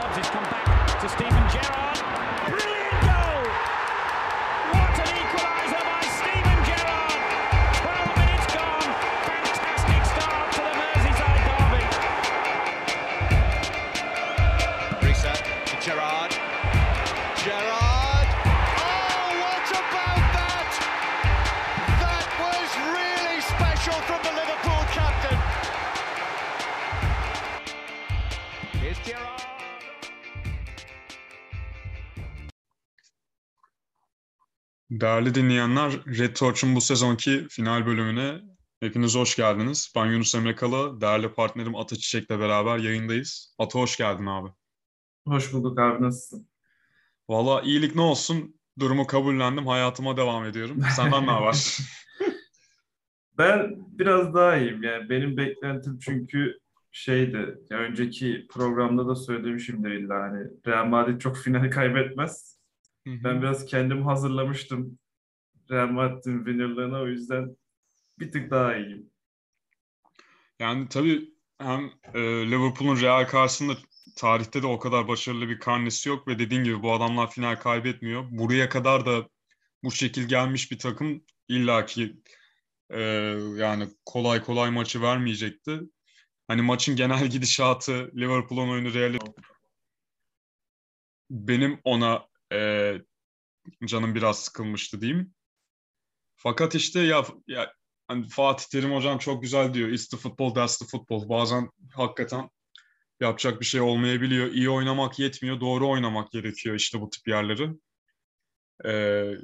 subs. It's come back to Stephen Değerli dinleyenler, Red Torch'un bu sezonki final bölümüne hepiniz hoş geldiniz. Ben Yunus Emre Kala, değerli partnerim Ata Çiçek'le beraber yayındayız. Ata hoş geldin abi. Hoş bulduk abi nasılsın? Valla iyilik ne olsun, durumu kabullendim, hayatıma devam ediyorum. Senden ne haber? Ben biraz daha iyiyim yani benim beklentim çünkü şeydi ya önceki programda da söylemişimdir illa hani Real Madrid çok finali kaybetmez. Ben biraz kendimi hazırlamıştım Real Madrid'in winnerlığına o yüzden bir tık daha iyiyim. Yani tabii hem e, Liverpool'un Real karşısında tarihte de o kadar başarılı bir karnesi yok ve dediğin gibi bu adamlar final kaybetmiyor. Buraya kadar da bu şekil gelmiş bir takım illaki e, yani kolay kolay maçı vermeyecekti. Hani maçın genel gidişatı, Liverpool'un oyunu Real'e benim ona e, canım biraz sıkılmıştı diyeyim. Fakat işte ya, ya hani Fatih Terim hocam çok güzel diyor. It's the football, that's the football. Bazen hakikaten yapacak bir şey olmayabiliyor. İyi oynamak yetmiyor, doğru oynamak gerekiyor işte bu tip yerleri. Ee,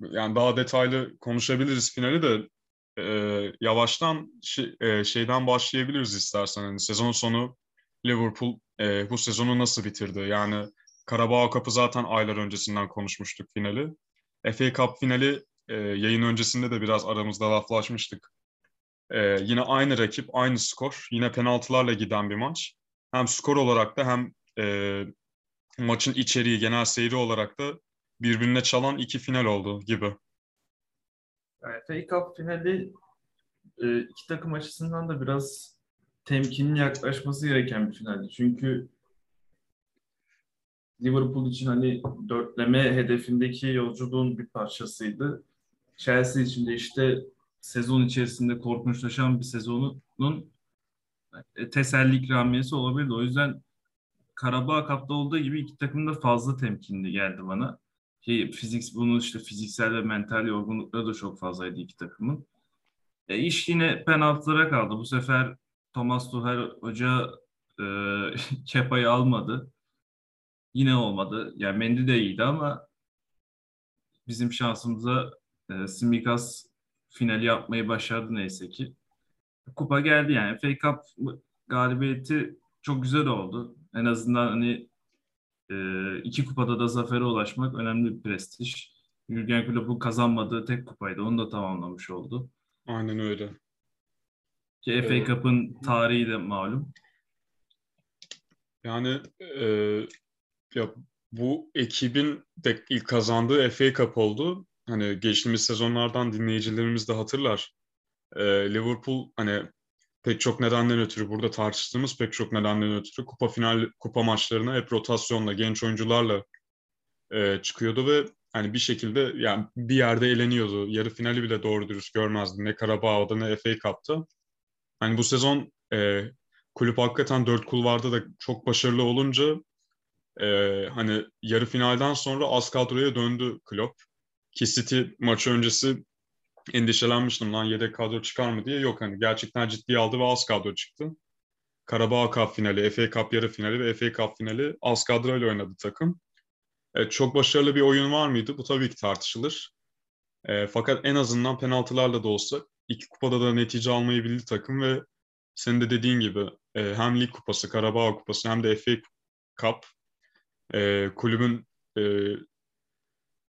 yani daha detaylı konuşabiliriz finali de e, yavaştan şey, e, şeyden başlayabiliriz istersen. Yani sezon sonu Liverpool e, bu sezonu nasıl bitirdi? Yani Karabağ Cup'ı zaten aylar öncesinden konuşmuştuk finali. FA Cup finali e, yayın öncesinde de biraz aramızda laflaşmıştık. E, yine aynı rakip, aynı skor. Yine penaltılarla giden bir maç. Hem skor olarak da hem e, maçın içeriği, genel seyri olarak da birbirine çalan iki final oldu gibi. Yani FA Cup finali e, iki takım açısından da biraz temkinli yaklaşması gereken bir finaldi. Çünkü Liverpool için hani dörtleme hedefindeki yolculuğun bir parçasıydı. Chelsea için de işte sezon içerisinde korkunçlaşan bir sezonun e, teselli ikramiyesi olabilirdi. O yüzden Karabağ Cup'ta olduğu gibi iki takım da fazla temkinli geldi bana. Ki fizik, bunun işte fiziksel ve mental yorgunlukları da çok fazlaydı iki takımın. E, iş yine penaltılara kaldı. Bu sefer Thomas Tuchel hoca e, Kepa'yı almadı. Yine olmadı. Yani Mendy de iyiydi ama bizim şansımıza e, Simikas finali yapmayı başardı neyse ki. Kupa geldi yani. FA Cup galibiyeti çok güzel oldu. En azından hani e, iki kupada da zafere ulaşmak önemli bir prestij. Jürgen Klopp'un kazanmadığı tek kupaydı. Onu da tamamlamış oldu. Aynen öyle. Ki FA Cup'ın tarihi de malum. Yani e, ya bu ekibin de ilk kazandığı FA Cup oldu. Hani geçtiğimiz sezonlardan dinleyicilerimiz de hatırlar. E, Liverpool hani pek çok nedenden ötürü burada tartıştığımız pek çok nedenden ötürü kupa final kupa maçlarına hep rotasyonla genç oyuncularla e, çıkıyordu ve hani bir şekilde yani bir yerde eleniyordu. Yarı finali bile doğru dürüst görmezdi. Ne Karabağ'da ne FA Cup'ta. Hani bu sezon e, kulüp hakikaten dört kulvarda da çok başarılı olunca e, hani yarı finalden sonra az kadroya döndü Klopp. Ki City maçı öncesi endişelenmiştim lan yedek kadro çıkar mı diye. Yok hani gerçekten ciddiye aldı ve az kadro çıktı. Karabağ Cup finali, FA Cup yarı finali ve FA Cup finali az kadroyla oynadı takım. E, çok başarılı bir oyun var mıydı? Bu tabii ki tartışılır. E, fakat en azından penaltılarla da olsa iki kupada da netice almayı bildi takım ve senin de dediğin gibi e, hem Lig Kupası, Karabağ Kupası hem de FA Cup e, kulübün e,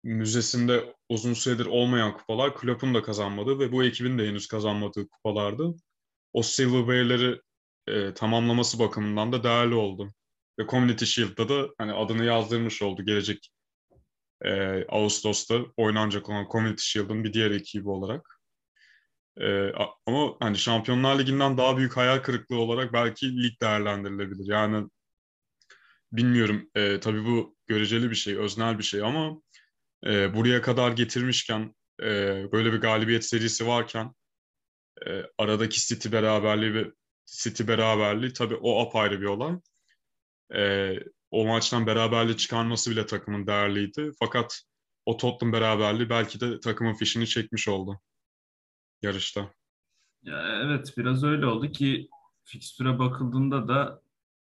müzesinde uzun süredir olmayan kupalar Klopp'un da kazanmadığı ve bu ekibin de henüz kazanmadığı kupalardı. O Silverware'leri e, tamamlaması bakımından da değerli oldu. Ve Community Shield'da da hani adını yazdırmış oldu gelecek e, Ağustos'ta oynanacak olan Community Shield'ın bir diğer ekibi olarak. E, ama hani Şampiyonlar Ligi'nden daha büyük hayal kırıklığı olarak belki lig değerlendirilebilir. Yani bilmiyorum e, tabii bu göreceli bir şey, öznel bir şey ama e, buraya kadar getirmişken e, böyle bir galibiyet serisi varken e, aradaki City beraberliği ve City beraberliği tabii o apayrı bir olay. E, o maçtan beraberliği çıkarması bile takımın değerliydi. Fakat o Tottenham beraberliği belki de takımın fişini çekmiş oldu yarışta. Ya evet biraz öyle oldu ki fikstüre bakıldığında da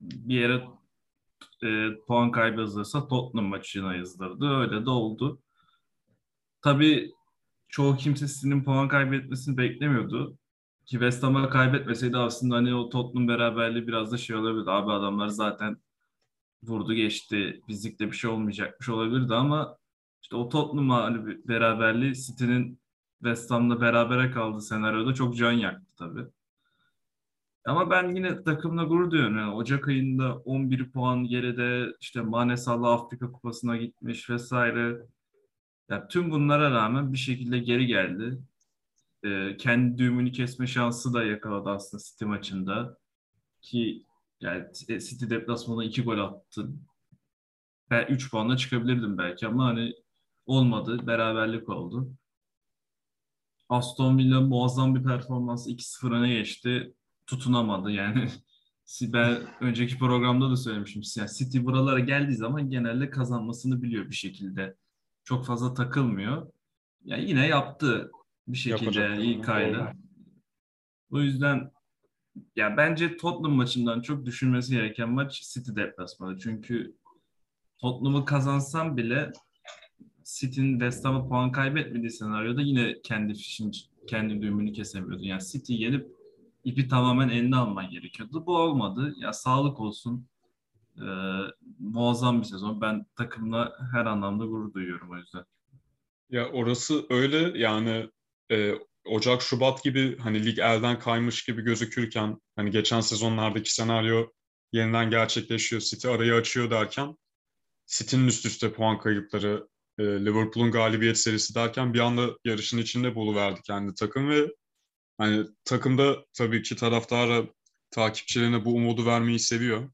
bir yere e, puan kaybı yazılırsa Tottenham maçına yazılırdı. Öyle de oldu. Tabii çoğu kimse City'nin puan kaybetmesini beklemiyordu. Ki West Ham'a kaybetmeseydi aslında hani o Tottenham beraberliği biraz da şey olabilirdi. Abi adamlar zaten vurdu geçti. Bizlikte bir şey olmayacakmış olabilirdi ama işte o Tottenham'a hani beraberliği City'nin West Ham'la berabere kaldığı senaryoda çok can yaktı tabii. Ama ben yine takımla gurur duyuyorum. Yani Ocak ayında 11 puan geride işte Mane Salah Afrika Kupası'na gitmiş vesaire. Yani tüm bunlara rağmen bir şekilde geri geldi. Ee, kendi düğümünü kesme şansı da yakaladı aslında City maçında. Ki yani City deplasmanda 2 gol attı. Ben 3 puanla çıkabilirdim belki ama hani olmadı. Beraberlik oldu. Aston Villa muazzam bir performans 2-0 öne geçti. Tutunamadı yani. Ben önceki programda da söylemişim. Yani City buralara geldiği zaman genelde kazanmasını biliyor bir şekilde. Çok fazla takılmıyor. Yani yine yaptı bir şekilde Yapacak. ilk ayda. O yüzden ya bence Tottenham maçından çok düşünmesi gereken maç City deplasmanı. Çünkü Tottenham'ı kazansam bile City'nin West Ham'a puan kaybetmediği senaryoda yine kendi fişin, kendi düğümünü kesemiyordu. Yani City yenip ipi tamamen eline alman gerekiyordu. Bu olmadı. Ya sağlık olsun. Ee, muazzam bir sezon. Ben takımla her anlamda gurur duyuyorum o yüzden. Ya orası öyle yani e, Ocak Şubat gibi hani lig elden kaymış gibi gözükürken hani geçen sezonlardaki senaryo yeniden gerçekleşiyor. City arayı açıyor derken City'nin üst üste puan kayıpları, e, Liverpool'un galibiyet serisi derken bir anda yarışın içinde buluverdi kendi takım ve hani takımda tabii ki taraftara takipçilerine bu umudu vermeyi seviyor.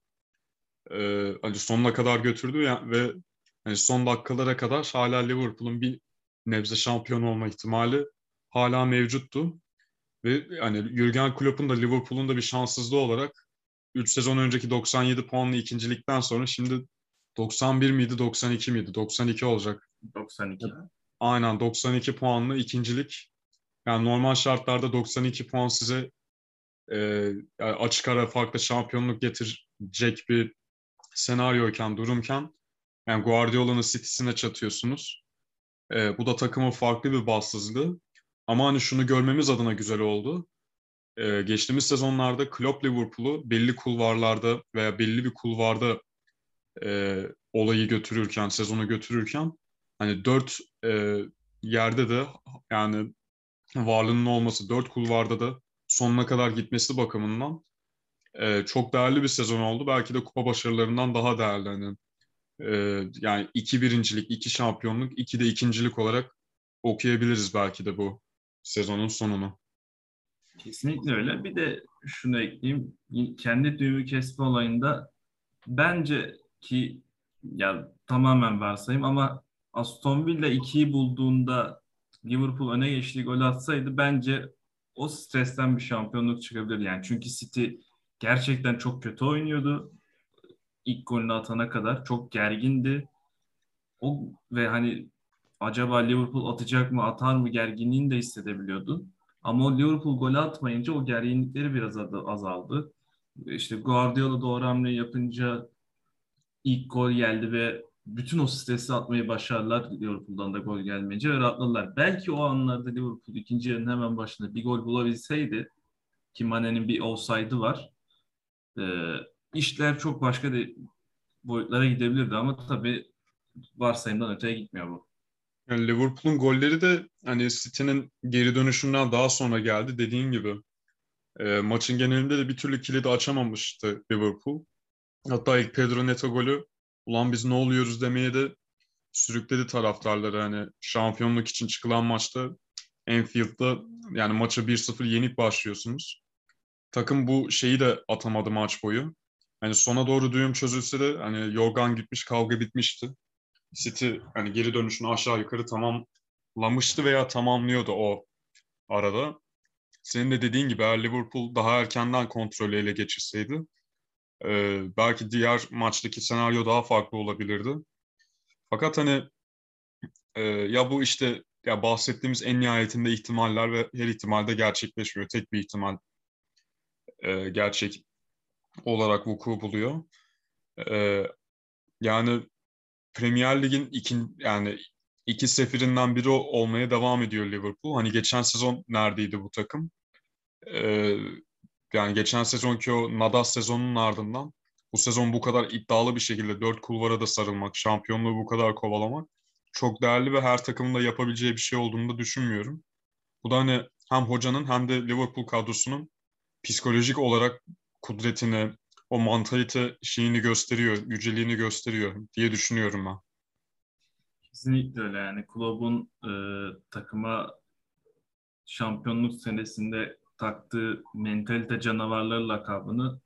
E, hani sonuna kadar götürdü ya, ve hani son dakikalara kadar hala Liverpool'un bir nebze şampiyon olma ihtimali hala mevcuttu. Ve yani Jurgen Klopp'un da Liverpool'un da bir şanssızlığı olarak 3 sezon önceki 97 puanlı ikincilikten sonra şimdi 91 miydi 92 miydi? 92 olacak. 92. Aynen 92 puanlı ikincilik. Yani normal şartlarda 92 puan size e, açık ara farklı şampiyonluk getirecek bir senaryoyken, durumken yani Guardiola'nın City'sine çatıyorsunuz. E, bu da takımın farklı bir bahtsızlığı. Ama hani şunu görmemiz adına güzel oldu. E, geçtiğimiz sezonlarda Klopp Liverpool'u belli kulvarlarda veya belli bir kulvarda e, olayı götürürken, sezonu götürürken hani dört e, yerde de yani varlığının olması, dört kulvarda da sonuna kadar gitmesi bakımından e, çok değerli bir sezon oldu. Belki de kupa başarılarından daha değerli. Hani, e, yani iki birincilik, iki şampiyonluk, iki de ikincilik olarak okuyabiliriz belki de bu sezonun sonunu. Kesinlikle öyle. Bir de şunu ekleyeyim. Kendi düğümü kesme olayında bence ki ya tamamen varsayım ama Aston Villa 2'yi bulduğunda Liverpool öne geçtiği gol atsaydı bence o stresten bir şampiyonluk çıkabilir. Yani çünkü City gerçekten çok kötü oynuyordu. İlk golünü atana kadar çok gergindi. O ve hani acaba Liverpool atacak mı atar mı gerginliğini de hissedebiliyordu. Ama o Liverpool golü atmayınca o gerginlikleri biraz azaldı. İşte Guardiola doğru hamle yapınca ilk gol geldi ve bütün o stresi atmayı başardılar Liverpool'dan da gol gelmeyince ve rahatladılar. Belki o anlarda Liverpool ikinci yarının hemen başında bir gol bulabilseydi ki Mane'nin bir offside'ı var. E, işler çok başka de boyutlara gidebilirdi ama tabii varsayımdan öteye gitmiyor bu. Yani Liverpool'un golleri de hani City'nin geri dönüşünden daha sonra geldi dediğin gibi. E, maçın genelinde de bir türlü kilidi açamamıştı Liverpool. Hatta ilk Pedro Neto golü ulan biz ne oluyoruz demeye de sürükledi taraftarları. Hani şampiyonluk için çıkılan maçta Enfield'da yani maça 1-0 yenik başlıyorsunuz. Takım bu şeyi de atamadı maç boyu. hani sona doğru düğüm çözülse de hani yorgan gitmiş kavga bitmişti. City hani geri dönüşünü aşağı yukarı tamamlamıştı veya tamamlıyordu o arada. Senin de dediğin gibi eğer Liverpool daha erkenden kontrolü ele geçirseydi e, belki diğer maçtaki senaryo daha farklı olabilirdi. Fakat hani e, ya bu işte ya bahsettiğimiz en nihayetinde ihtimaller ve her ihtimalde gerçekleşmiyor. Tek bir ihtimal e, gerçek olarak vuku buluyor. E, yani Premier Lig'in ikin, yani iki sefirinden biri olmaya devam ediyor Liverpool. Hani geçen sezon neredeydi bu takım? Ee, yani geçen sezonki o Nadas sezonunun ardından bu sezon bu kadar iddialı bir şekilde dört kulvara da sarılmak, şampiyonluğu bu kadar kovalamak çok değerli ve her takımın da yapabileceği bir şey olduğunu da düşünmüyorum. Bu da hani hem hocanın hem de Liverpool kadrosunun psikolojik olarak kudretini, o mantalite şeyini gösteriyor, yüceliğini gösteriyor diye düşünüyorum ben. Kesinlikle öyle yani kulübün e, takıma şampiyonluk senesinde taktığı mentalite canavarları lakabını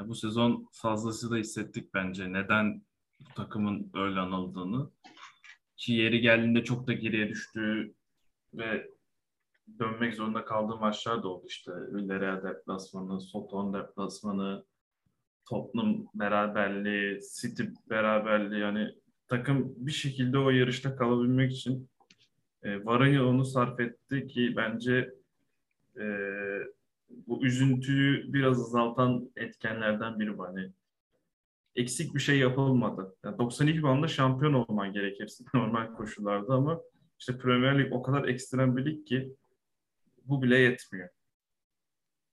bu sezon fazlası da hissettik bence. Neden bu takımın öyle anıldığını. Ki yeri geldiğinde çok da geriye düştüğü ve dönmek zorunda kaldığı maçlar da oldu işte. Villarreal deplasmanı, Soton deplasmanı, Tottenham beraberliği, City beraberliği yani takım bir şekilde o yarışta kalabilmek için e, varın yolunu sarf etti ki bence e, bu üzüntüyü biraz azaltan etkenlerden biri bu. Hani eksik bir şey yapılmadı. Yani 92 puanla şampiyon olman gerekir normal koşullarda ama işte Premier Lig o kadar ekstrem bir lig ki bu bile yetmiyor.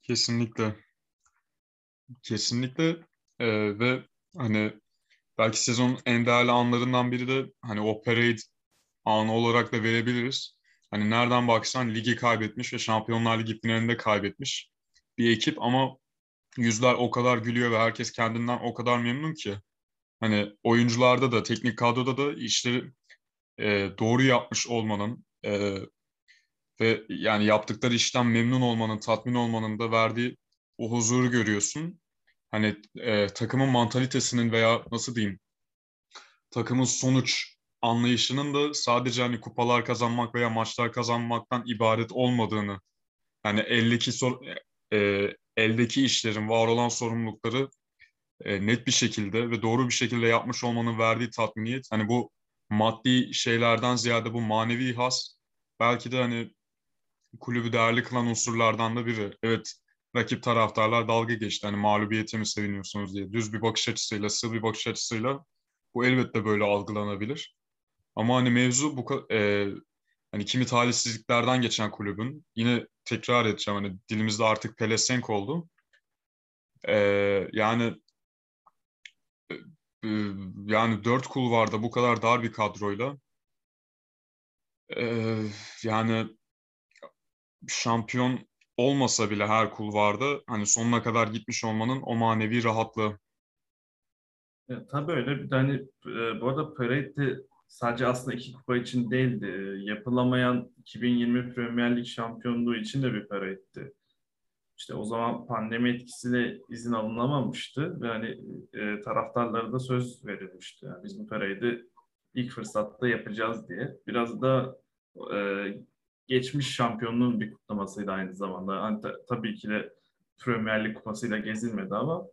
Kesinlikle. Kesinlikle ee, ve hani belki sezonun en değerli anlarından biri de hani o parade anı olarak da verebiliriz. Hani nereden baksan ligi kaybetmiş ve Şampiyonlar Ligi finalinde kaybetmiş bir ekip ama yüzler o kadar gülüyor ve herkes kendinden o kadar memnun ki. Hani oyuncularda da teknik kadroda da işleri e, doğru yapmış olmanın e, ve yani yaptıkları işten memnun olmanın, tatmin olmanın da verdiği o huzuru görüyorsun. Hani e, takımın mantalitesinin veya nasıl diyeyim takımın sonuç anlayışının da sadece hani kupalar kazanmak veya maçlar kazanmaktan ibaret olmadığını hani eldeki sor, e, eldeki işlerin var olan sorumlulukları e, net bir şekilde ve doğru bir şekilde yapmış olmanın verdiği tatminiyet hani bu maddi şeylerden ziyade bu manevi has belki de hani kulübü değerli kılan unsurlardan da biri. Evet rakip taraftarlar dalga geçti. Hani mağlubiyete mi seviniyorsunuz diye. Düz bir bakış açısıyla, sığ bir bakış açısıyla bu elbette böyle algılanabilir. Ama hani mevzu bu e, hani kimi talihsizliklerden geçen kulübün yine tekrar edeceğim hani dilimizde artık pelesenk oldu. E, yani e, yani dört kulvarda bu kadar dar bir kadroyla e, yani şampiyon olmasa bile her kulvarda hani sonuna kadar gitmiş olmanın o manevi rahatlığı. Ya, tabii öyle. Bir tane e, bu arada de sadece aslında iki kupa için değildi. E, yapılamayan 2020 Premier Lig şampiyonluğu için de bir parade'ti. İşte o zaman pandemi etkisiyle izin alınamamıştı ve hani e, taraftarlara da söz verilmişti. Yani biz bu parade'i ilk fırsatta yapacağız diye. Biraz da e, geçmiş şampiyonluğun bir kutlamasıydı aynı zamanda. Hani ta, tabii ki de Premier Lig kupasıyla gezilmedi ama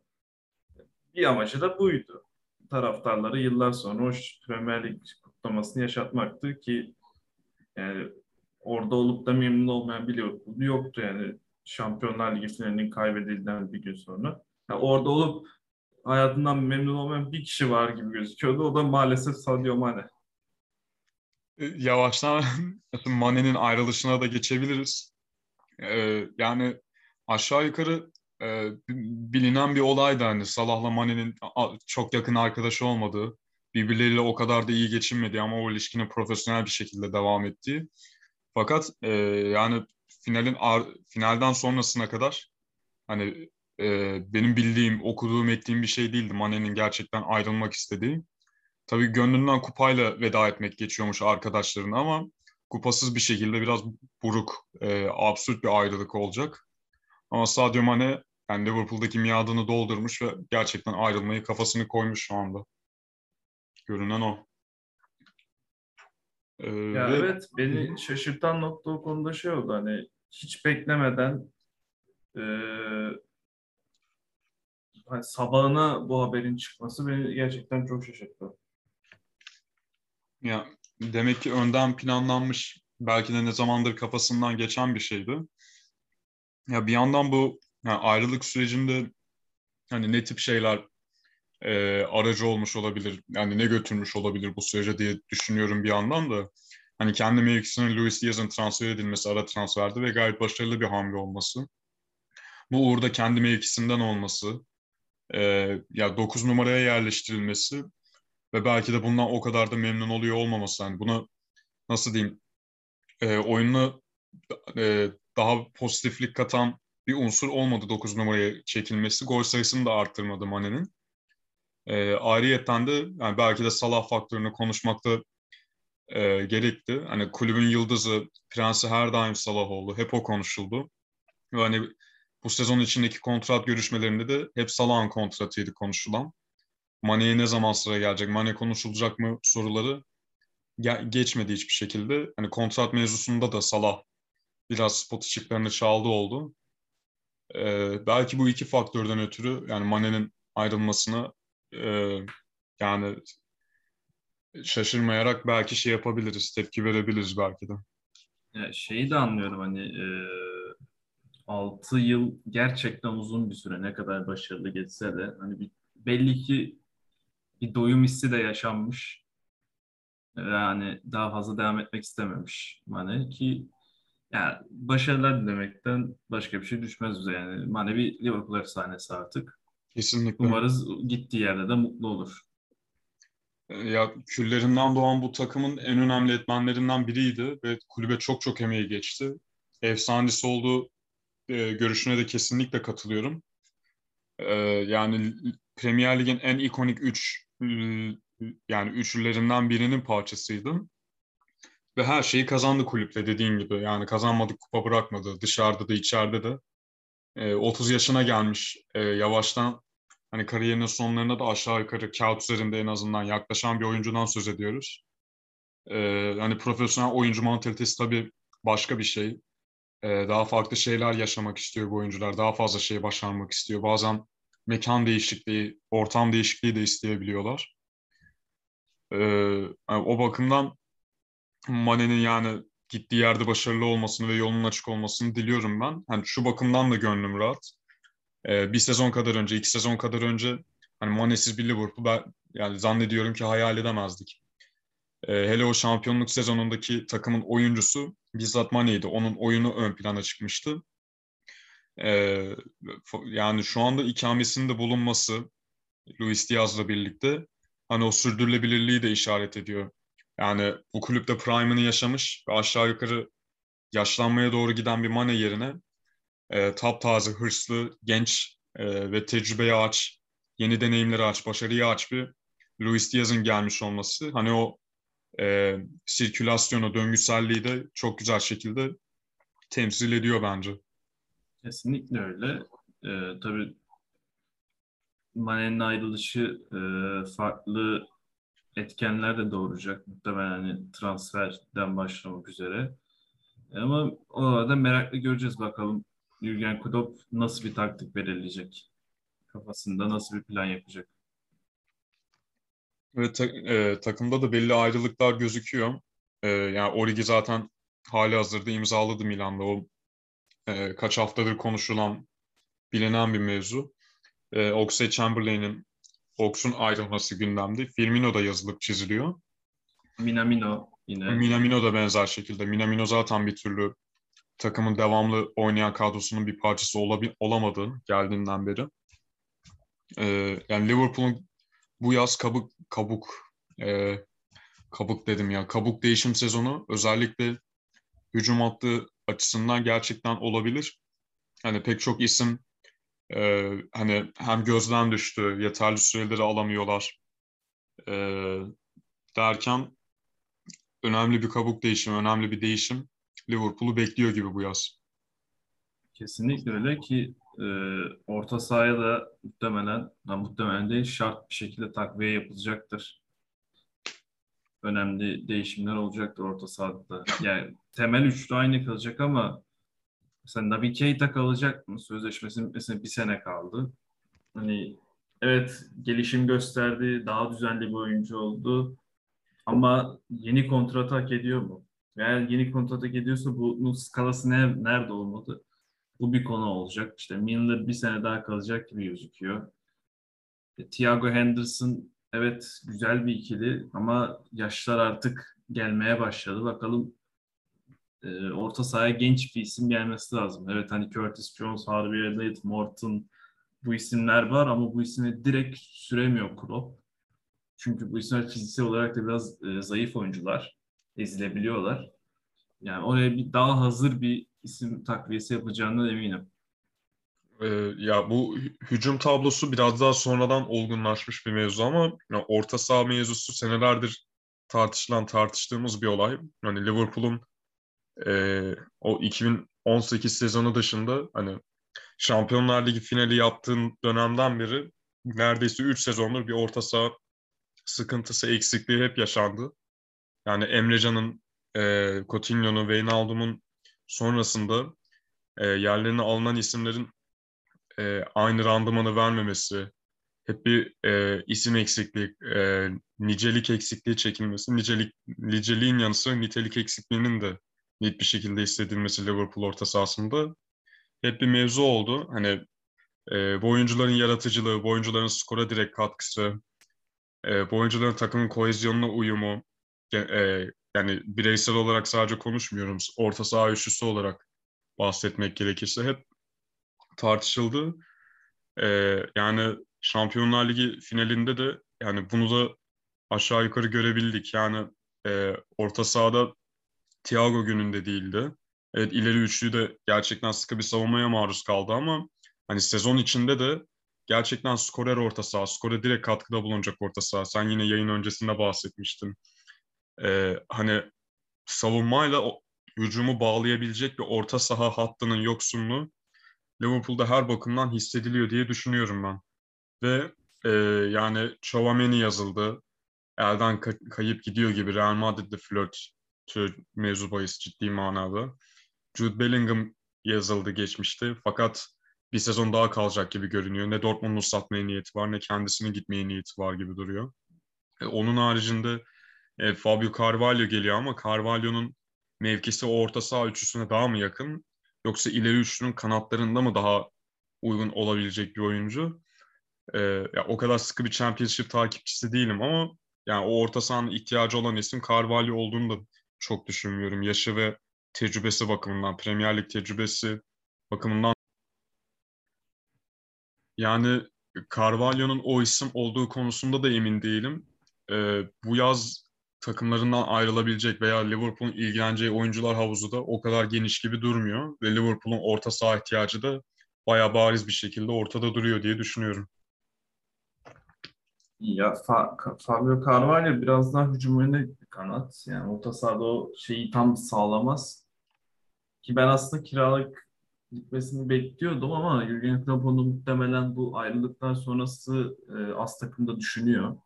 bir amacı da buydu. Taraftarları yıllar sonra o Premier Lig kutlamasını yaşatmaktı ki yani orada olup da memnun olmayan bir Liverpool yoktu yani Şampiyonlar Ligi finalinin kaybedildiğinden bir gün sonra. Yani orada olup hayatından memnun olmayan bir kişi var gibi gözüküyordu. O da maalesef Sadio Mane. E, yavaştan Mane'nin ayrılışına da geçebiliriz. Ee, yani aşağı yukarı e, bilinen bir olaydı hani Salah'la Mane'nin çok yakın arkadaşı olmadığı, birbirleriyle o kadar da iyi geçinmedi ama o ilişkinin profesyonel bir şekilde devam ettiği. Fakat e, yani finalin finalden sonrasına kadar hani e, benim bildiğim, okuduğum, ettiğim bir şey değildi Mane'nin gerçekten ayrılmak istediği. Tabii gönlünden kupayla veda etmek geçiyormuş arkadaşlarına ama kupasız bir şekilde biraz buruk, e, absürt bir ayrılık olacak. Ama Sadio Mane Yani Liverpool'daki miadını doldurmuş ve gerçekten ayrılmayı kafasını koymuş şu anda. Görünen o. Ee, ya ve... evet beni şaşırtan nokta o konuda şey oldu hani hiç beklemeden e, hani sabahına bu haberin çıkması beni gerçekten çok şaşırttı. Ya demek ki önden planlanmış belki de ne zamandır kafasından geçen bir şeydi. Ya bir yandan bu yani ayrılık sürecinde hani ne tip şeyler e, aracı olmuş olabilir, yani ne götürmüş olabilir bu sürece diye düşünüyorum bir yandan da. Hani kendi mevkisine Luis Diaz'ın transfer edilmesi ara transferdi ve gayet başarılı bir hamle olması. Bu uğurda kendi mevkisinden olması, e, ya 9 numaraya yerleştirilmesi ve belki de bundan o kadar da memnun oluyor olmaması. Yani buna nasıl diyeyim, e, oyununa e, daha pozitiflik katan bir unsur olmadı 9 numaraya çekilmesi. Gol sayısını da arttırmadı Mane'nin. E, ayrıyetten de yani belki de Salah faktörünü konuşmakta e, gerekti. Hani kulübün yıldızı, prensi her daim Salah oldu. Hep o konuşuldu. Ve hani bu sezon içindeki kontrat görüşmelerinde de hep Salah'ın kontratıydı konuşulan. Mane'ye ne zaman sıra gelecek, Mane konuşulacak mı soruları ge- geçmedi hiçbir şekilde. Hani kontrat mevzusunda da Salah biraz spot ışıklarını çaldı oldu. Ee, belki bu iki faktörden ötürü yani Mane'nin ayrılmasına e, yani şaşırmayarak belki şey yapabiliriz, tepki verebiliriz belki de. Ya şeyi de anlıyorum hani e, 6 yıl gerçekten uzun bir süre ne kadar başarılı geçse de hani bir, belli ki bir doyum hissi de yaşanmış. Yani daha fazla devam etmek istememiş Mane ki yani başarılar dilemekten başka bir şey düşmez yani. Mane bir Liverpool efsanesi artık. Kesinlikle. Umarız gittiği yerde de mutlu olur. Ya küllerinden doğan bu takımın en önemli etmenlerinden biriydi ve kulübe çok çok emeği geçti. Efsanesi olduğu e, görüşüne de kesinlikle katılıyorum. E, yani Premier Lig'in en ikonik 3 e, yani üçlülerinden birinin parçasıydı. Ve her şeyi kazandı kulüple dediğin gibi. Yani kazanmadık kupa bırakmadı. Dışarıda da içeride de. E, 30 yaşına gelmiş. E, yavaştan hani kariyerinin sonlarına da aşağı yukarı kağıt üzerinde en azından yaklaşan bir oyuncudan söz ediyoruz. E, hani profesyonel oyuncu mantalitesi tabii başka bir şey. E, daha farklı şeyler yaşamak istiyor bu oyuncular. Daha fazla şey başarmak istiyor. Bazen mekan değişikliği, ortam değişikliği de isteyebiliyorlar. E, yani o bakımdan Mane'nin yani gittiği yerde başarılı olmasını ve yolunun açık olmasını diliyorum ben. Hani şu bakımdan da gönlüm rahat. Ee, bir sezon kadar önce, iki sezon kadar önce hani Mane'siz bir Liverpool ben yani zannediyorum ki hayal edemezdik. Ee, hele o şampiyonluk sezonundaki takımın oyuncusu bizzat Mane'ydi. Onun oyunu ön plana çıkmıştı. Ee, yani şu anda ikamesinde bulunması Luis Diaz'la birlikte hani o sürdürülebilirliği de işaret ediyor. Yani bu kulüpte prime'ını yaşamış ve aşağı yukarı yaşlanmaya doğru giden bir Mane yerine e, taptaze, hırslı, genç e, ve tecrübeye aç, yeni deneyimleri aç, başarıyı aç bir Luis Diaz'ın gelmiş olması. Hani o e, sirkülasyonu, döngüselliği de çok güzel şekilde temsil ediyor bence. Kesinlikle öyle. Ee, tabii Mane'nin ayrılışı e, farklı etkenler de doğuracak. Muhtemelen hani transferden başlamak üzere. Ama o arada meraklı göreceğiz bakalım. Jürgen Klopp nasıl bir taktik belirleyecek? Kafasında nasıl bir plan yapacak? Evet, ta, e, takımda da belli ayrılıklar gözüküyor. E, yani Origi zaten hali hazırda imzaladı Milan'da. O e, kaç haftadır konuşulan, bilinen bir mevzu. E, Oxlade Chamberlain'in Ox'un ayrılması gündemde. Firmino da yazılıp çiziliyor. Minamino yine. Minamino da benzer şekilde. Minamino zaten bir türlü takımın devamlı oynayan kadrosunun bir parçası olabi- olamadı geldiğinden beri. Ee, yani Liverpool'un bu yaz kabuk kabuk e, kabuk dedim ya kabuk değişim sezonu özellikle hücum hattı açısından gerçekten olabilir. Hani pek çok isim e, hani hem gözden düştü, yeterli süreleri alamıyorlar e, derken önemli bir kabuk değişimi, önemli bir değişim Liverpool'u bekliyor gibi bu yaz. Kesinlikle öyle ki e, orta sahaya da muhtemelen, ha, muhtemelen değil şart bir şekilde takviye yapılacaktır. Önemli değişimler olacaktır orta sahada. Yani temel üçlü aynı kalacak ama mesela Naby Keita kalacak mı? Sözleşmesi mesela bir sene kaldı. Hani evet gelişim gösterdi, daha düzenli bir oyuncu oldu. Ama yeni kontrat hak ediyor mu? Eğer yeni kontrat hak ediyorsa bunun skalası ne, nerede olmalı? Bu bir konu olacak. İşte Milner bir sene daha kalacak gibi gözüküyor. E, Thiago Henderson evet güzel bir ikili ama yaşlar artık gelmeye başladı. Bakalım e, orta sahaya genç bir isim gelmesi lazım. Evet hani Curtis Jones, Harvey Elliott, Morton bu isimler var ama bu ismi direkt süremiyor Klopp. Çünkü bu isimler fiziksel olarak da biraz e, zayıf oyuncular. Ezilebiliyorlar. Yani oraya bir daha hazır bir isim takviyesi yapacağından eminim. Ee, ya bu hücum tablosu biraz daha sonradan olgunlaşmış bir mevzu ama ya orta saha mevzusu senelerdir tartışılan tartıştığımız bir olay. Hani Liverpool'un e, o 2018 sezonu dışında hani Şampiyonlar Ligi finali yaptığın dönemden beri neredeyse 3 sezondur bir orta saha sıkıntısı, eksikliği hep yaşandı. Yani Emrecan'ın, e, Coutinho'nun, Wijnaldum'un sonrasında e, yerlerine alınan isimlerin e, aynı randımanı vermemesi, hep bir e, isim eksikliği, e, nicelik eksikliği çekilmesi, nicelik, niceliğin yanı sıra nitelik eksikliğinin de net bir şekilde hissedilmesi Liverpool orta sahasında hep bir mevzu oldu. Hani e, bu oyuncuların yaratıcılığı, bu oyuncuların skora direkt katkısı, e, bu oyuncuların takımın kohezyonuna uyumu, e, yani bireysel olarak sadece konuşmuyorum, orta saha üçlüsü olarak bahsetmek gerekirse hep tartışıldı. E, yani Şampiyonlar Ligi finalinde de yani bunu da aşağı yukarı görebildik. Yani e, orta sahada Thiago gününde değildi. Evet ileri üçlü de gerçekten sıkı bir savunmaya maruz kaldı ama hani sezon içinde de gerçekten skorer orta saha, skora direkt katkıda bulunacak orta saha. Sen yine yayın öncesinde bahsetmiştin. Ee, hani savunmayla o, hücumu bağlayabilecek bir orta saha hattının yoksunluğu Liverpool'da her bakımdan hissediliyor diye düşünüyorum ben. Ve e, yani Chouameni yazıldı. Elden kayıp gidiyor gibi Real Madrid'de flört mevzu bahis ciddi manada. Jude Bellingham yazıldı geçmişti. Fakat bir sezon daha kalacak gibi görünüyor. Ne Dortmund'u satmaya niyeti var ne kendisini gitmeye niyeti var gibi duruyor. E, onun haricinde e, Fabio Carvalho geliyor ama Carvalho'nun mevkisi orta saha üçlüsüne daha mı yakın? Yoksa ileri üçlünün kanatlarında mı daha uygun olabilecek bir oyuncu? E, ya, o kadar sıkı bir Championship takipçisi değilim ama yani o orta sahanın ihtiyacı olan isim Carvalho olduğunu da çok düşünmüyorum. Yaşı ve tecrübesi bakımından, Premier Lig tecrübesi bakımından yani Carvalho'nun o isim olduğu konusunda da emin değilim. Ee, bu yaz takımlarından ayrılabilecek veya Liverpool'un ilgileneceği oyuncular havuzu da o kadar geniş gibi durmuyor. Ve Liverpool'un orta saha ihtiyacı da bayağı bariz bir şekilde ortada duruyor diye düşünüyorum. Ya Fa Fabio Carvalho biraz daha hücum yönünde kanat. Yani orta sahada o şeyi tam sağlamaz. Ki ben aslında kiralık gitmesini bekliyordum ama Jurgen Klopp muhtemelen bu ayrılıktan sonrası e, az takımda düşünüyor.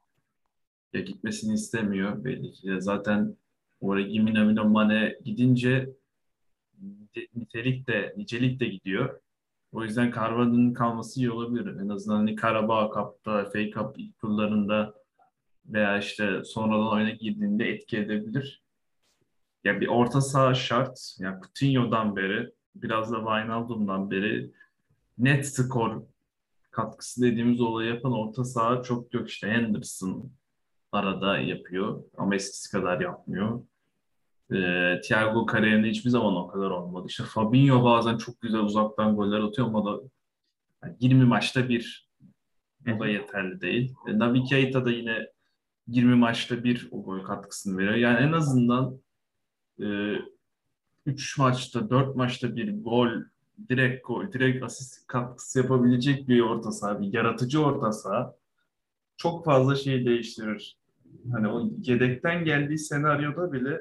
Ya gitmesini istemiyor belli ki. Zaten oraya Giminamino Mane gidince nitelik de nicelik de gidiyor. O yüzden Carvalho'nun kalması iyi olabilir. En azından hani Karabağ Cup'ta, FA Cup ilk turlarında veya işte sonradan oyuna girdiğinde etki edebilir. Ya bir orta saha şart. Yani Coutinho'dan beri biraz da Wijnaldum'dan beri net skor katkısı dediğimiz olayı yapan orta saha çok yok. işte Henderson arada yapıyor ama eskisi kadar yapmıyor. Ee, Thiago kariyerinde hiçbir zaman o kadar olmadı. İşte Fabinho bazen çok güzel uzaktan goller atıyor ama da yani 20 maçta bir o da yeterli değil. E, Naby Keita da yine 20 maçta bir o gol katkısını veriyor. Yani en azından e, 3 maçta, 4 maçta bir gol, direkt gol, direkt asist katkısı yapabilecek bir orta saha, bir yaratıcı orta saha çok fazla şey değiştirir. Hani o yedekten geldiği senaryoda bile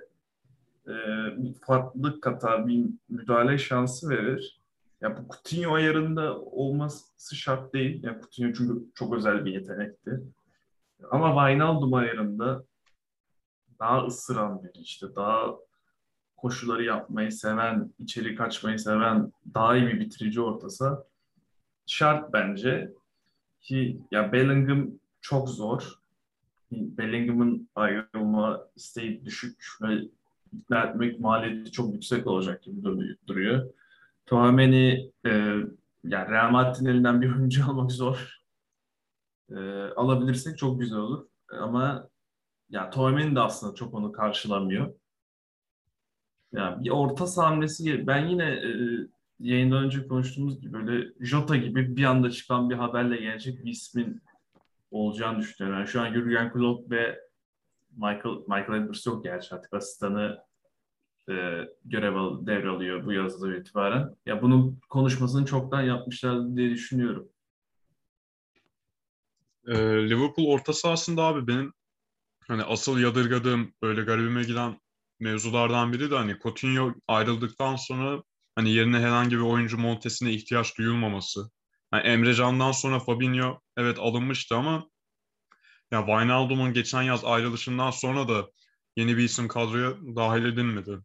e, bir farklılık katar, bir müdahale şansı verir. Ya bu Coutinho ayarında olması şart değil. Ya Coutinho çünkü çok özel bir yetenekti. Ama Wijnaldum ayarında daha ısıran biri işte daha koşuları yapmayı seven, içeri kaçmayı seven, daha iyi bir bitirici ortasa şart bence. Ki ya Bellingham çok zor. Bellingham'ın ayrılma isteği düşük ve ikna maliyeti çok yüksek olacak gibi duruyor. Tchouameni e, yani Real Madrid'in elinden bir oyuncu almak zor. E, alabilirsek çok güzel olur. Ama ya Tchouameni de aslında çok onu karşılamıyor. Yani bir orta saha ben yine e, yayından önce konuştuğumuz gibi böyle Jota gibi bir anda çıkan bir haberle gelecek bir ismin olacağını düşünüyorum. Yani şu an Jurgen Klopp ve Michael Michael Edwards yok gerçi artık asistanı e, görev al, devralıyor bu yazıda itibaren. Ya bunun konuşmasını çoktan yapmışlar diye düşünüyorum. Ee, Liverpool orta sahasında abi benim hani asıl yadırgadığım böyle garibime giden mevzulardan biri de hani Coutinho ayrıldıktan sonra hani yerine herhangi bir oyuncu montesine ihtiyaç duyulmaması. Yani Emre Can'dan sonra Fabinho evet alınmıştı ama ya Wijnaldum'un geçen yaz ayrılışından sonra da yeni bir isim kadroya dahil edilmedi.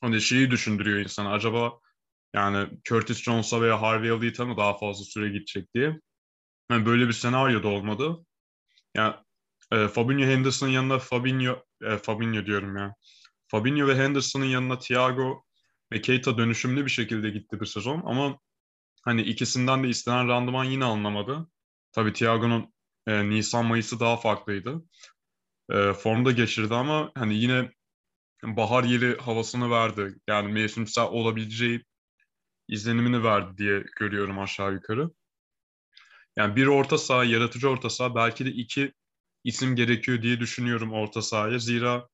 Hani şeyi düşündürüyor insana acaba yani Curtis Jones'a veya Harvey Elliot'a mı daha fazla süre gidecek diye. Yani böyle bir senaryo da olmadı. Yani e, Fabinho Henderson'ın yanına Fabinho, e, Fabinho diyorum ya. Fabinho ve Henderson'ın yanına Thiago ve Keita dönüşümlü bir şekilde gitti bir sezon ama hani ikisinden de istenen randıman yine alınamadı. Tabii Thiago'nun e, Nisan Mayıs'ı daha farklıydı. E, formda geçirdi ama hani yine bahar yeri havasını verdi. Yani mevsimsel olabileceği izlenimini verdi diye görüyorum aşağı yukarı. Yani bir orta saha, yaratıcı orta saha belki de iki isim gerekiyor diye düşünüyorum orta sahaya. Zira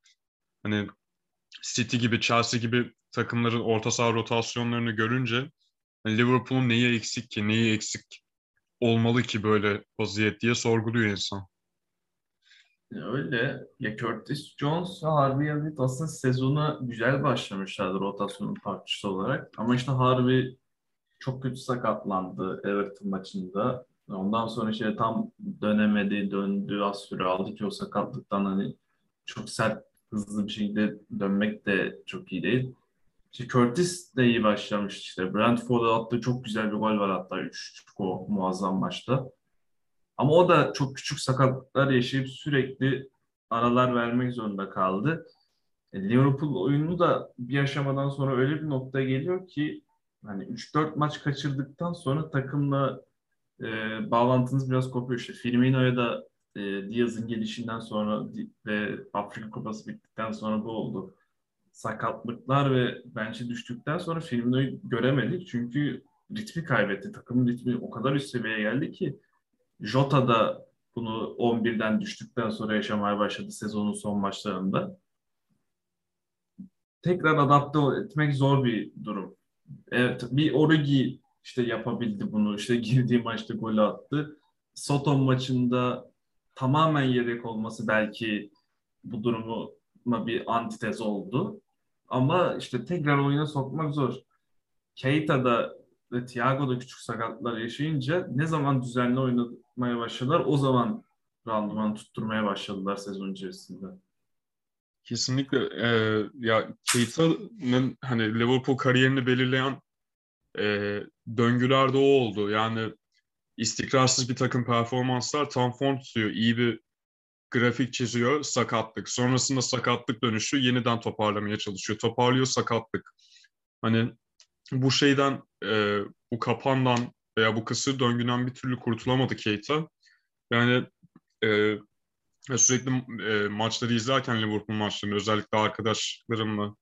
hani City gibi, Chelsea gibi takımların orta saha rotasyonlarını görünce hani Liverpool'un neyi eksik ki, neyi eksik olmalı ki böyle vaziyet diye sorguluyor insan. Öyle. Ya Curtis Jones ve Harvey Elliott aslında sezona güzel başlamışlardı rotasyonun parçası olarak. Ama işte Harvey çok kötü sakatlandı Everton maçında. Ondan sonra işte tam dönemedi, döndü, az süre aldı ki o sakatlıktan hani çok sert, hızlı bir şekilde dönmek de çok iyi değil. İşte Curtis de iyi başlamış işte. Brentford'a attığı çok güzel bir gol var hatta 3 o muazzam maçta. Ama o da çok küçük sakatlıklar yaşayıp sürekli aralar vermek zorunda kaldı. E, Liverpool oyunu da bir aşamadan sonra öyle bir noktaya geliyor ki hani 3-4 maç kaçırdıktan sonra takımla e, bağlantınız biraz kopuyor. İşte Firmino'ya da e, Diaz'ın gelişinden sonra ve Afrika Kupası bittikten sonra bu oldu. Sakatlıklar ve bence düştükten sonra Firmino'yu göremedik. Çünkü ritmi kaybetti. Takımın ritmi o kadar üst seviyeye geldi ki Jota da bunu 11'den düştükten sonra yaşamaya başladı sezonun son maçlarında. Tekrar adapte etmek zor bir durum. Evet, bir Origi işte yapabildi bunu. İşte girdiği maçta gol attı. Soton maçında tamamen yedek olması belki bu durumu bir antitez oldu. Ama işte tekrar oyuna sokmak zor. Keita da ve Thiago da küçük sakatlar yaşayınca ne zaman düzenli oynamaya başladılar o zaman randıman tutturmaya başladılar sezon içerisinde. Kesinlikle e, ya Keita'nın hani Liverpool kariyerini belirleyen e, döngüler de o oldu. Yani istikrarsız bir takım performanslar tam form tutuyor. İyi bir grafik çiziyor, sakatlık. Sonrasında sakatlık dönüşü yeniden toparlamaya çalışıyor. Toparlıyor sakatlık. Hani bu şeyden, e, bu kapandan veya bu kısır döngüden bir türlü kurtulamadı Keita. Yani e, sürekli e, maçları izlerken Liverpool maçlarını özellikle arkadaşlarımla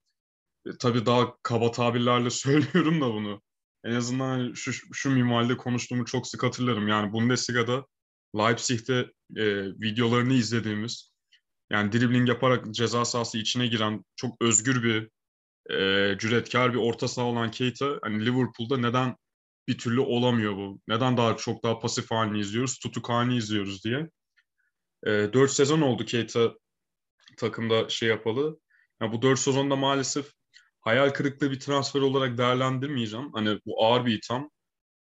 e, tabii daha kaba tabirlerle söylüyorum da bunu. En azından hani şu, şu minvalde konuştuğumu çok sık hatırlarım. Yani Bundesliga'da Leipzig'te e, videolarını izlediğimiz yani dribbling yaparak ceza sahası içine giren çok özgür bir e, cüretkar bir orta saha olan Keita hani Liverpool'da neden bir türlü olamıyor bu? Neden daha çok daha pasif halini izliyoruz, tutuk halini izliyoruz diye. E, 4 sezon oldu Keita takımda şey yapalı. Yani bu dört sezonda maalesef hayal kırıklığı bir transfer olarak değerlendirmeyeceğim. Hani bu ağır bir itham.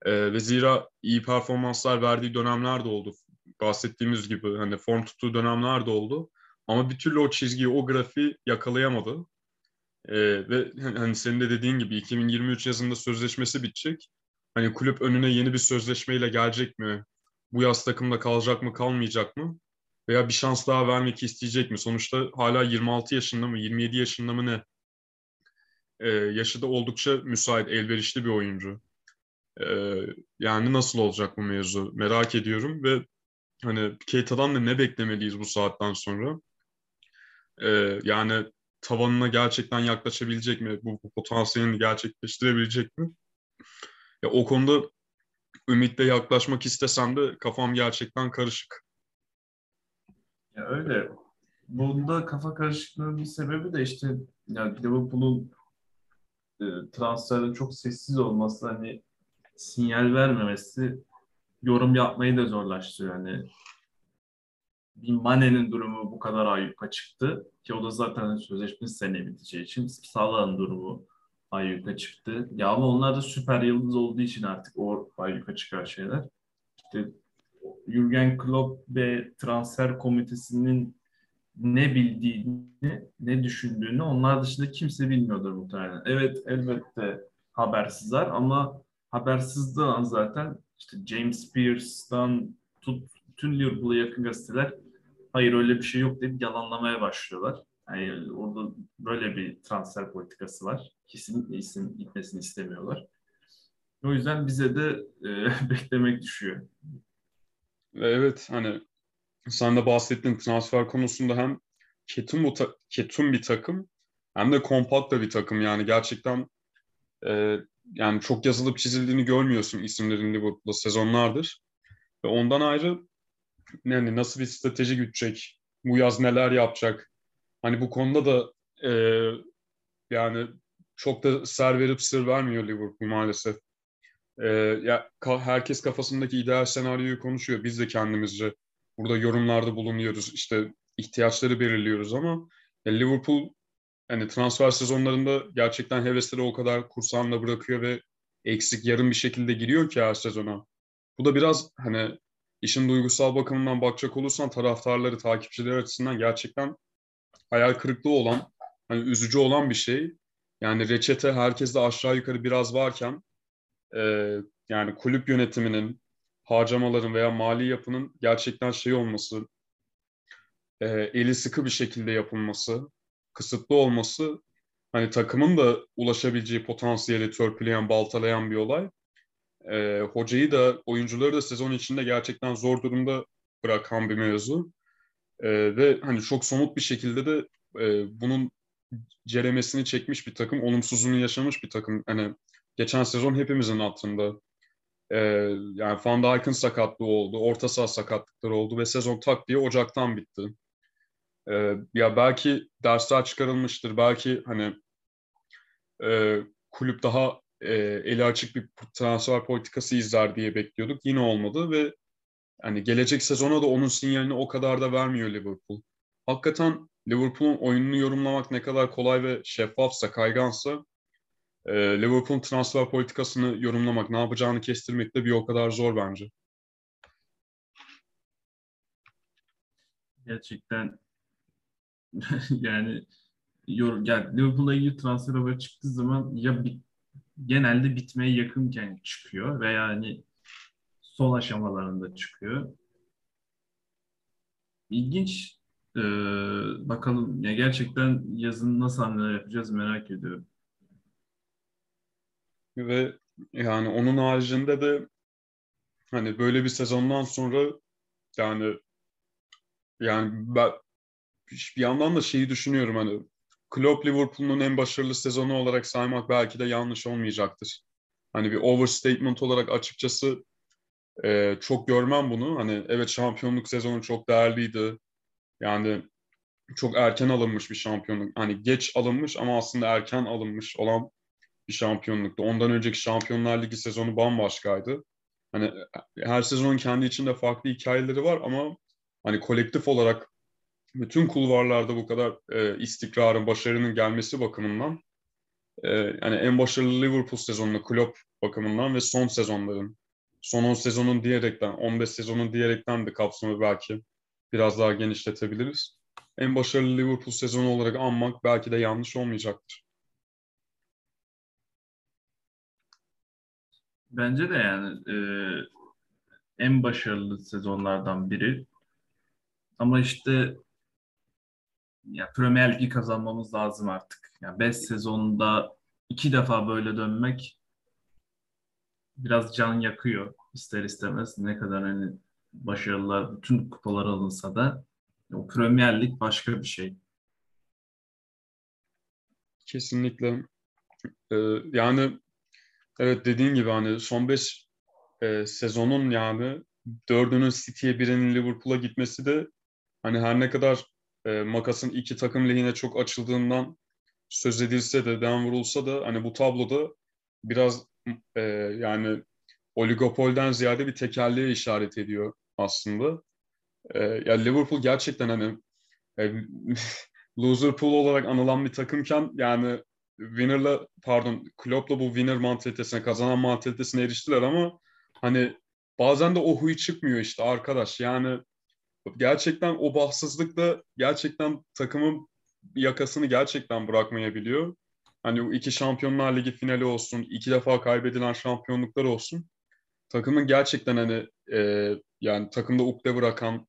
Ee, ve zira iyi performanslar verdiği dönemler de oldu. Bahsettiğimiz gibi hani form tuttuğu dönemler de oldu. Ama bir türlü o çizgiyi, o grafiği yakalayamadı. Ee, ve hani senin de dediğin gibi 2023 yazında sözleşmesi bitecek. Hani kulüp önüne yeni bir sözleşmeyle gelecek mi? Bu yaz takımda kalacak mı, kalmayacak mı? Veya bir şans daha vermek isteyecek mi? Sonuçta hala 26 yaşında mı, 27 yaşında mı ne? Ee, yaşı da oldukça müsait, elverişli bir oyuncu. Ee, yani nasıl olacak bu mevzu? Merak ediyorum ve hani Keita'dan da ne beklemeliyiz bu saatten sonra? Ee, yani tavanına gerçekten yaklaşabilecek mi? Bu, bu potansiyelini gerçekleştirebilecek mi? Ya o konuda ümitle yaklaşmak istesem de kafam gerçekten karışık. Ya öyle. Bunda kafa karışıklığının bir sebebi de işte yani Liverpool'un e, transferde çok sessiz olması hani sinyal vermemesi yorum yapmayı da zorlaştırıyor. Yani bir Mane'nin durumu bu kadar ayyuka çıktı ki o da zaten sözleşmesi sene biteceği için Salah'ın durumu ayyuka çıktı. Ya ama onlar da süper yıldız olduğu için artık o ayyuka çıkar şeyler. İşte Jurgen Klopp ve transfer komitesinin ne bildiğini, ne düşündüğünü onlar dışında kimse bilmiyordur muhtemelen. Evet elbette habersizler ama habersizden zaten işte James Pierce'dan tut bütün Liverpool'a yakın gazeteler hayır öyle bir şey yok deyip yalanlamaya başlıyorlar. Yani orada böyle bir transfer politikası var. Kesinlikle isim gitmesini istemiyorlar. O yüzden bize de e, beklemek düşüyor. Evet hani sen de bahsettin transfer konusunda hem ketum, ketum bir takım hem de kompakt da bir takım. Yani gerçekten e, yani çok yazılıp çizildiğini görmüyorsun isimlerin Liverpool'da sezonlardır. Ve ondan ayrı yani nasıl bir strateji gütecek, bu yaz neler yapacak. Hani bu konuda da e, yani çok da ser verip sır vermiyor Liverpool maalesef. E, ya herkes kafasındaki ideal senaryoyu konuşuyor. Biz de kendimizce burada yorumlarda bulunuyoruz. İşte ihtiyaçları belirliyoruz ama ya Liverpool hani transfer sezonlarında gerçekten hevesleri o kadar kursağında bırakıyor ve eksik yarım bir şekilde giriyor ki her sezona. Bu da biraz hani işin duygusal bakımından bakacak olursan taraftarları, takipçileri açısından gerçekten hayal kırıklığı olan, hani üzücü olan bir şey. Yani reçete herkeste aşağı yukarı biraz varken e, yani kulüp yönetiminin, harcamaların veya mali yapının gerçekten şey olması, e, eli sıkı bir şekilde yapılması, kısıtlı olması hani takımın da ulaşabileceği potansiyeli törpüleyen, baltalayan bir olay. E, hocayı da oyuncuları da sezon içinde gerçekten zor durumda bırakan bir mevzu. E, ve hani çok somut bir şekilde de e, bunun ceremesini çekmiş bir takım, olumsuzluğunu yaşamış bir takım. Hani geçen sezon hepimizin altında. E, yani Van Dijk'ın sakatlığı oldu, orta saha sakatlıkları oldu ve sezon tak diye Ocak'tan bitti. E, ya belki dersler çıkarılmıştır, belki hani e, kulüp daha e, eli açık bir transfer politikası izler diye bekliyorduk. Yine olmadı ve hani gelecek sezona da onun sinyalini o kadar da vermiyor Liverpool. Hakikaten Liverpool'un oyununu yorumlamak ne kadar kolay ve şeffafsa, kaygansa e, Liverpool'un transfer politikasını yorumlamak, ne yapacağını kestirmek de bir o kadar zor bence. Gerçekten yani yor, yani Liverpool'la ilgili transfer haberi çıktığı zaman ya bit, genelde bitmeye yakınken çıkıyor veya hani son aşamalarında çıkıyor. İlginç. Ee, bakalım ya gerçekten yazın nasıl hamleler yapacağız merak ediyorum. Ve yani onun haricinde de hani böyle bir sezondan sonra yani yani ben bir yandan da şeyi düşünüyorum hani Klopp Liverpool'un en başarılı sezonu olarak saymak belki de yanlış olmayacaktır. Hani bir overstatement olarak açıkçası e, çok görmem bunu. Hani evet şampiyonluk sezonu çok değerliydi. Yani çok erken alınmış bir şampiyonluk. Hani geç alınmış ama aslında erken alınmış olan bir şampiyonluktu. Ondan önceki Şampiyonlar Ligi sezonu bambaşkaydı. Hani her sezonun kendi içinde farklı hikayeleri var ama hani kolektif olarak bütün kulvarlarda bu kadar e, istikrarın, başarının gelmesi bakımından e, yani en başarılı Liverpool sezonunu Klopp bakımından ve son sezonların son 10 sezonun diyerekten 15 sezonun diyerekten de kapsamı belki biraz daha genişletebiliriz. En başarılı Liverpool sezonu olarak anmak belki de yanlış olmayacaktır. Bence de yani e, en başarılı sezonlardan biri. Ama işte ya Premier Ligi kazanmamız lazım artık. Yani 5 sezonda iki defa böyle dönmek biraz can yakıyor ister istemez. Ne kadar hani başarılar, bütün kupalar alınsa da o Premier Lig başka bir şey. Kesinlikle. Ee, yani evet dediğin gibi hani son 5 e, sezonun yani dördünün City'ye birinin Liverpool'a gitmesi de hani her ne kadar e, makasın iki takım lehine çok açıldığından söz edilse de den vurulsa da hani bu tabloda biraz e, yani oligopolden ziyade bir tekerleğe işaret ediyor aslında. E, ya Liverpool gerçekten hani e, loser pool olarak anılan bir takımken yani winner'la pardon Klopp'la bu winner mantalitesine kazanan mantalitesine eriştiler ama hani bazen de o huy çıkmıyor işte arkadaş yani gerçekten o bahtsızlıkla gerçekten takımın yakasını gerçekten bırakmayabiliyor. Hani iki Şampiyonlar Ligi finali olsun, iki defa kaybedilen şampiyonluklar olsun. Takımın gerçekten hani e, yani takımda ukde bırakan,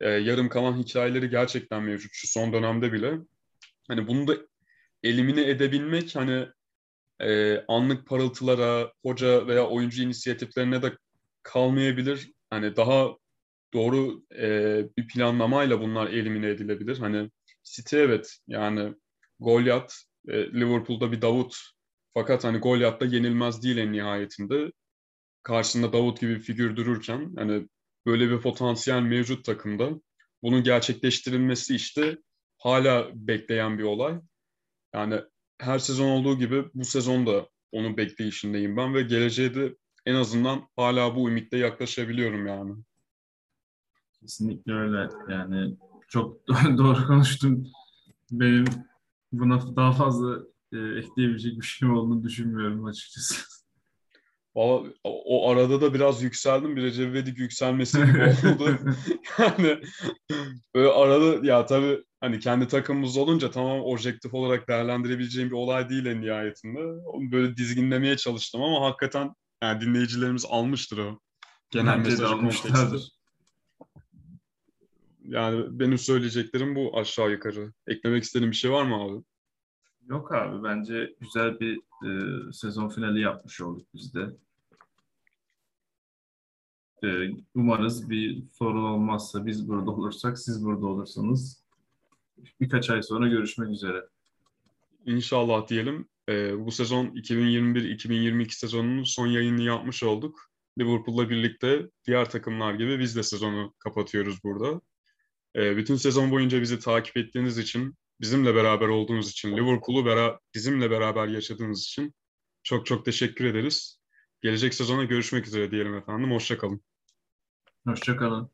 e, yarım kalan hikayeleri gerçekten mevcut şu son dönemde bile. Hani bunu da elimine edebilmek hani e, anlık parıltılara, hoca veya oyuncu inisiyatiflerine de kalmayabilir. Hani daha doğru e, bir planlamayla bunlar elimine edilebilir. Hani City evet yani Goliath, e, Liverpool'da bir Davut fakat hani Goliath da yenilmez değil en nihayetinde. Karşısında Davut gibi bir figür dururken hani böyle bir potansiyel mevcut takımda bunun gerçekleştirilmesi işte hala bekleyen bir olay. Yani her sezon olduğu gibi bu sezon da onun bekleyişindeyim ben ve geleceğe de en azından hala bu ümitle yaklaşabiliyorum yani. Kesinlikle öyle. Yani çok doğru konuştun. Benim buna daha fazla e, ekleyebilecek bir şey olduğunu düşünmüyorum açıkçası. Valla o arada da biraz yükseldim. Bir Recep İvedik yükselmesi gibi oldu. yani böyle arada ya tabii hani kendi takımımız olunca tamam objektif olarak değerlendirebileceğim bir olay değil en nihayetinde. Onu böyle dizginlemeye çalıştım ama hakikaten yani dinleyicilerimiz almıştır o genel Bence mesajı almışlardır. Yani benim söyleyeceklerim bu aşağı yukarı. Eklemek istediğin bir şey var mı abi? Yok abi bence güzel bir e, sezon finali yapmış olduk biz de. E, umarız bir sorun olmazsa biz burada olursak siz burada olursanız birkaç ay sonra görüşmek üzere. İnşallah diyelim. Ee, bu sezon 2021-2022 sezonunun son yayını yapmış olduk. Liverpool'la birlikte diğer takımlar gibi biz de sezonu kapatıyoruz burada. Ee, bütün sezon boyunca bizi takip ettiğiniz için, bizimle beraber olduğunuz için, Liverpool'u bera bizimle beraber yaşadığınız için çok çok teşekkür ederiz. Gelecek sezona görüşmek üzere diyelim efendim. Hoşçakalın. Hoşçakalın.